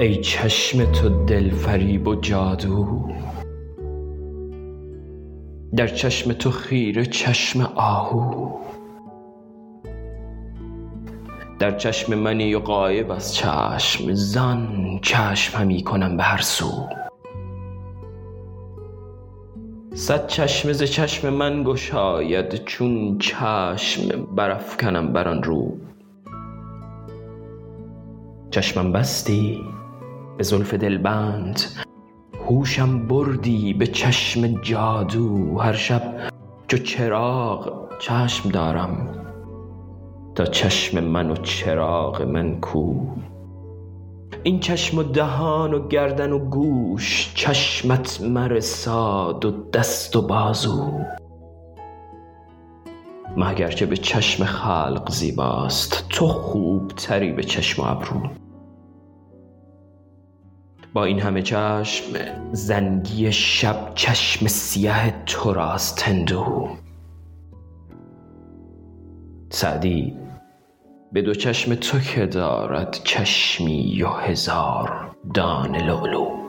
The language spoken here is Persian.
ای چشم تو دلفریب و جادو. در چشم تو خیره چشم آهو. در چشم منی و غایب از چشم زان چشم همی کنم به هر سو. صد چشمه ز چشم من گشاید چون چشم برافکنم بر آن رو. چشمم بستی؟ به زلف دلبند هوشم بردی به چشم جادو. هر شب چو چراغ چشم دارم. تا چشم من و چراغ من کو. این چشم و دهان و گردن و گوش چشمت مرساد و دست و بازو. مه اگر چه به چشم خلق زیباست تو خوبتری به چشم ابرو. با این همه چشم زنگی شب چشم سیه تو راست هندو. سعدی به دو چشم تو که دارد چشمی و هزار دانه لؤلؤ